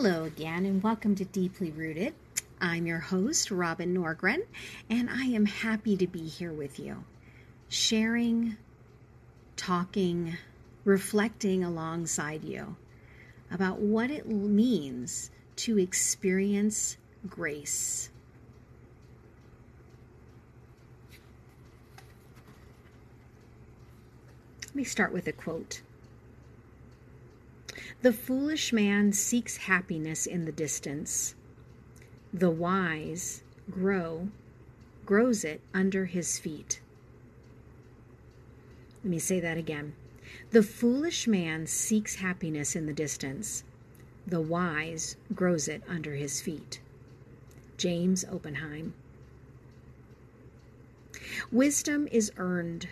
Hello again, and welcome to Deeply Rooted. I'm your host, Robin Norgren, and I am happy to be here with you, sharing, talking, reflecting alongside you about what it means to experience grace. Let me start with a quote. The foolish man seeks happiness in the distance. The wise grow grows it under his feet. Let me say that again. The foolish man seeks happiness in the distance. The wise grows it under his feet. James Oppenheim. Wisdom is earned.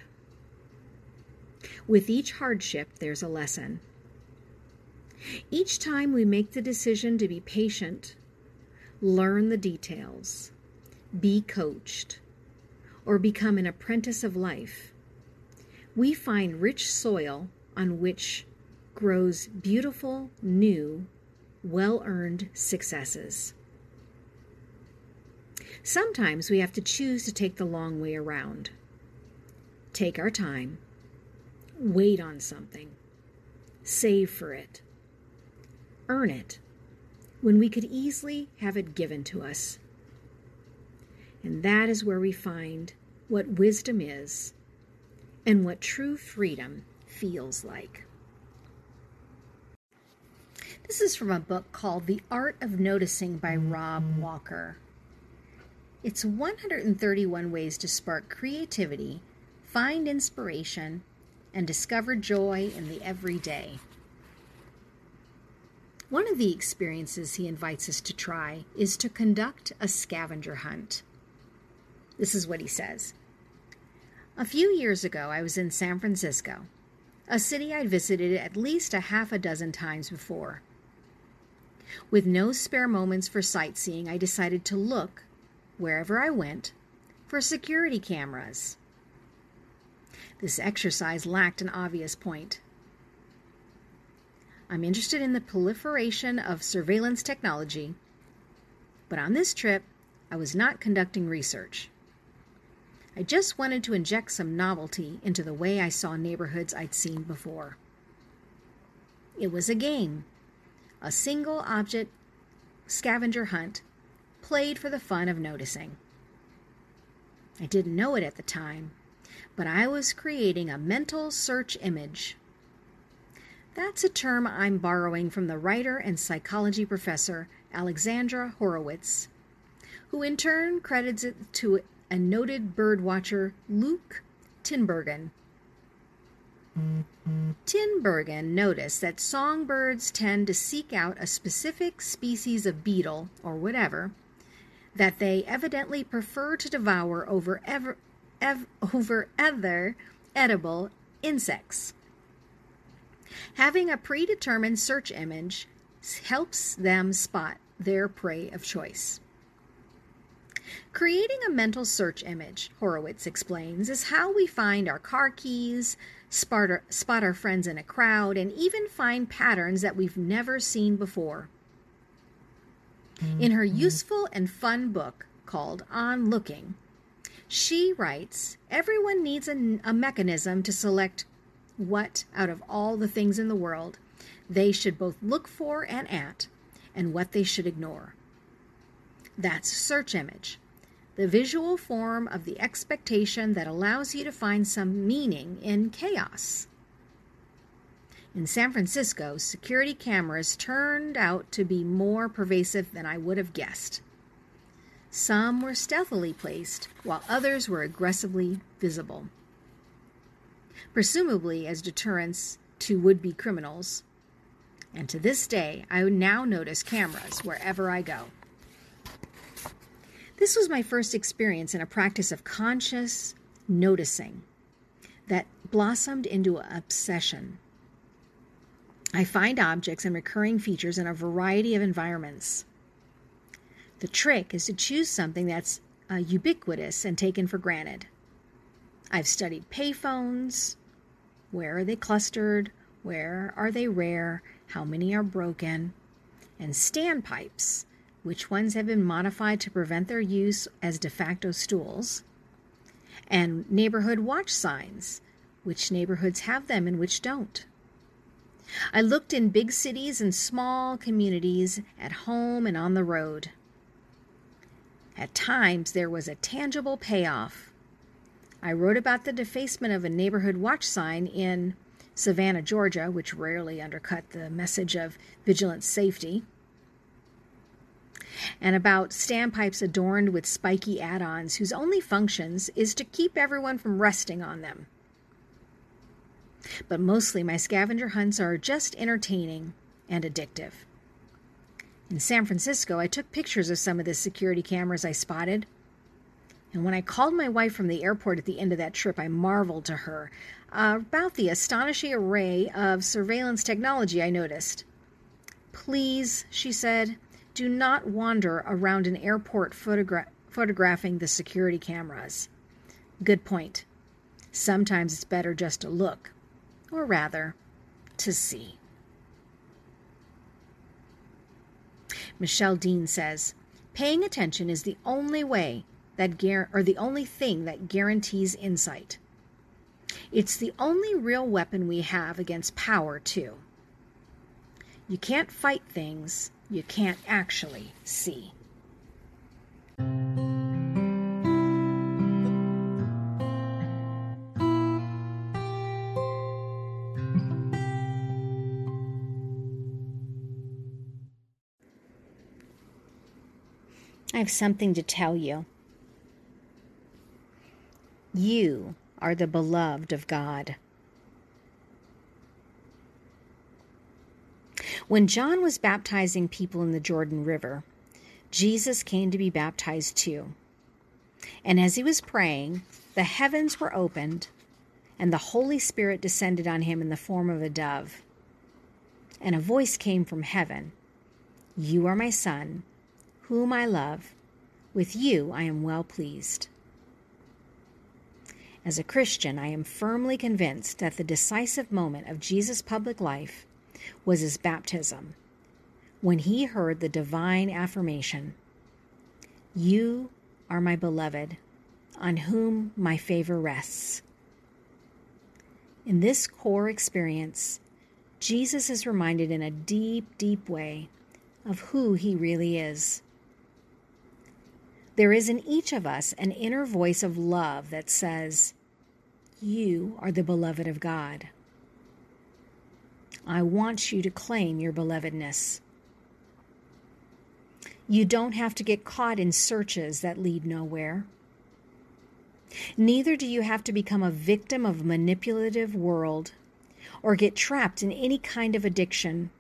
With each hardship, there's a lesson. Each time we make the decision to be patient, learn the details, be coached, or become an apprentice of life, we find rich soil on which grows beautiful, new, well earned successes. Sometimes we have to choose to take the long way around. Take our time, wait on something, save for it, earn it when we could easily have it given to us. And that is where we find what wisdom is and what true freedom feels like. This is from a book called The Art of Noticing by Rob Walker. It's 131 ways to spark creativity, find inspiration, and discover joy in the everyday. One of the experiences he invites us to try is to conduct a scavenger hunt. This is what he says. A few years ago, I was in San Francisco, a city I'd visited at least a half a dozen times before. With no spare moments for sightseeing, I decided to look, wherever I went, for security cameras. This exercise lacked an obvious point. I'm interested in the proliferation of surveillance technology, but on this trip, I was not conducting research. I just wanted to inject some novelty into the way I saw neighborhoods I'd seen before. It was a game, a single object scavenger hunt played for the fun of noticing. I didn't know it at the time, but I was creating a mental search image that's a term I'm borrowing from the writer and psychology professor Alexandra Horowitz, who in turn credits it to a noted bird watcher, Luke Tinbergen. Tinbergen noticed that songbirds tend to seek out a specific species of beetle or whatever that they evidently prefer to devour over, ever, ev- over other edible insects. Having a predetermined search image helps them spot their prey of choice. Creating a mental search image, Horowitz explains, is how we find our car keys, spot our, friends in a crowd, and even find patterns that we've never seen before. In her mm-hmm. useful and fun book called On Looking, she writes Everyone needs a, a mechanism to select what, out of all the things in the world, they should both look for and at, and what they should ignore. That's search image, the visual form of the expectation that allows you to find some meaning in chaos. In San Francisco, security cameras turned out to be more pervasive than I would have guessed. Some were stealthily placed, while others were aggressively visible presumably as deterrence to would be criminals. And to this day, I now notice cameras wherever I go. This was my first experience in a practice of conscious noticing that blossomed into an obsession. I find objects and recurring features in a variety of environments. The trick is to choose something that's uh, ubiquitous and taken for granted. I've studied payphones. Where are they clustered? Where are they rare? How many are broken? and standpipes, which ones have been modified to prevent their use as de facto stools, and neighborhood watch signs, which neighborhoods have them and which don't. I looked in big cities and small communities, at home and on the road. At times, there was a tangible payoff. I wrote about the defacement of a neighborhood watch sign in Savannah, Georgia, which rarely undercut the message of vigilant safety, and about standpipes adorned with spiky add ons whose only functions is to keep everyone from resting on them. But mostly my scavenger hunts are just entertaining and addictive. In San Francisco, I took pictures of some of the security cameras I spotted. And when I called my wife from the airport at the end of that trip, I marveled to her uh, about the astonishing array of surveillance technology I noticed. Please, she said, do not wander around an airport photogra- photographing the security cameras. Good point. Sometimes it's better just to look, or rather, to see. Michelle Dean says, paying attention is the only way that gar- or the only thing that guarantees insight. It's the only real weapon we have against power, too. You can't fight things you can't actually see. I have something to tell you. You are the beloved of God. When John was baptizing people in the Jordan River, Jesus came to be baptized too. And as he was praying, the heavens were opened, and the Holy Spirit descended on him in the form of a dove. And a voice came from heaven You are my Son whom I love. With you I am well pleased. As a Christian, I am firmly convinced that the decisive moment of Jesus' public life was his baptism, when he heard the divine affirmation You are my beloved, on whom my favor rests. In this core experience, Jesus is reminded in a deep, deep way of who he really is. There is in each of us an inner voice of love that says, You are the beloved of God. I want you to claim your belovedness. You don't have to get caught in searches that lead nowhere. Neither do you have to become a victim of a manipulative world or get trapped in any kind of addiction.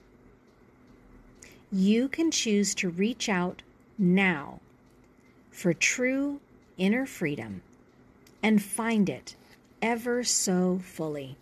You can choose to reach out now for true inner freedom and find it ever so fully.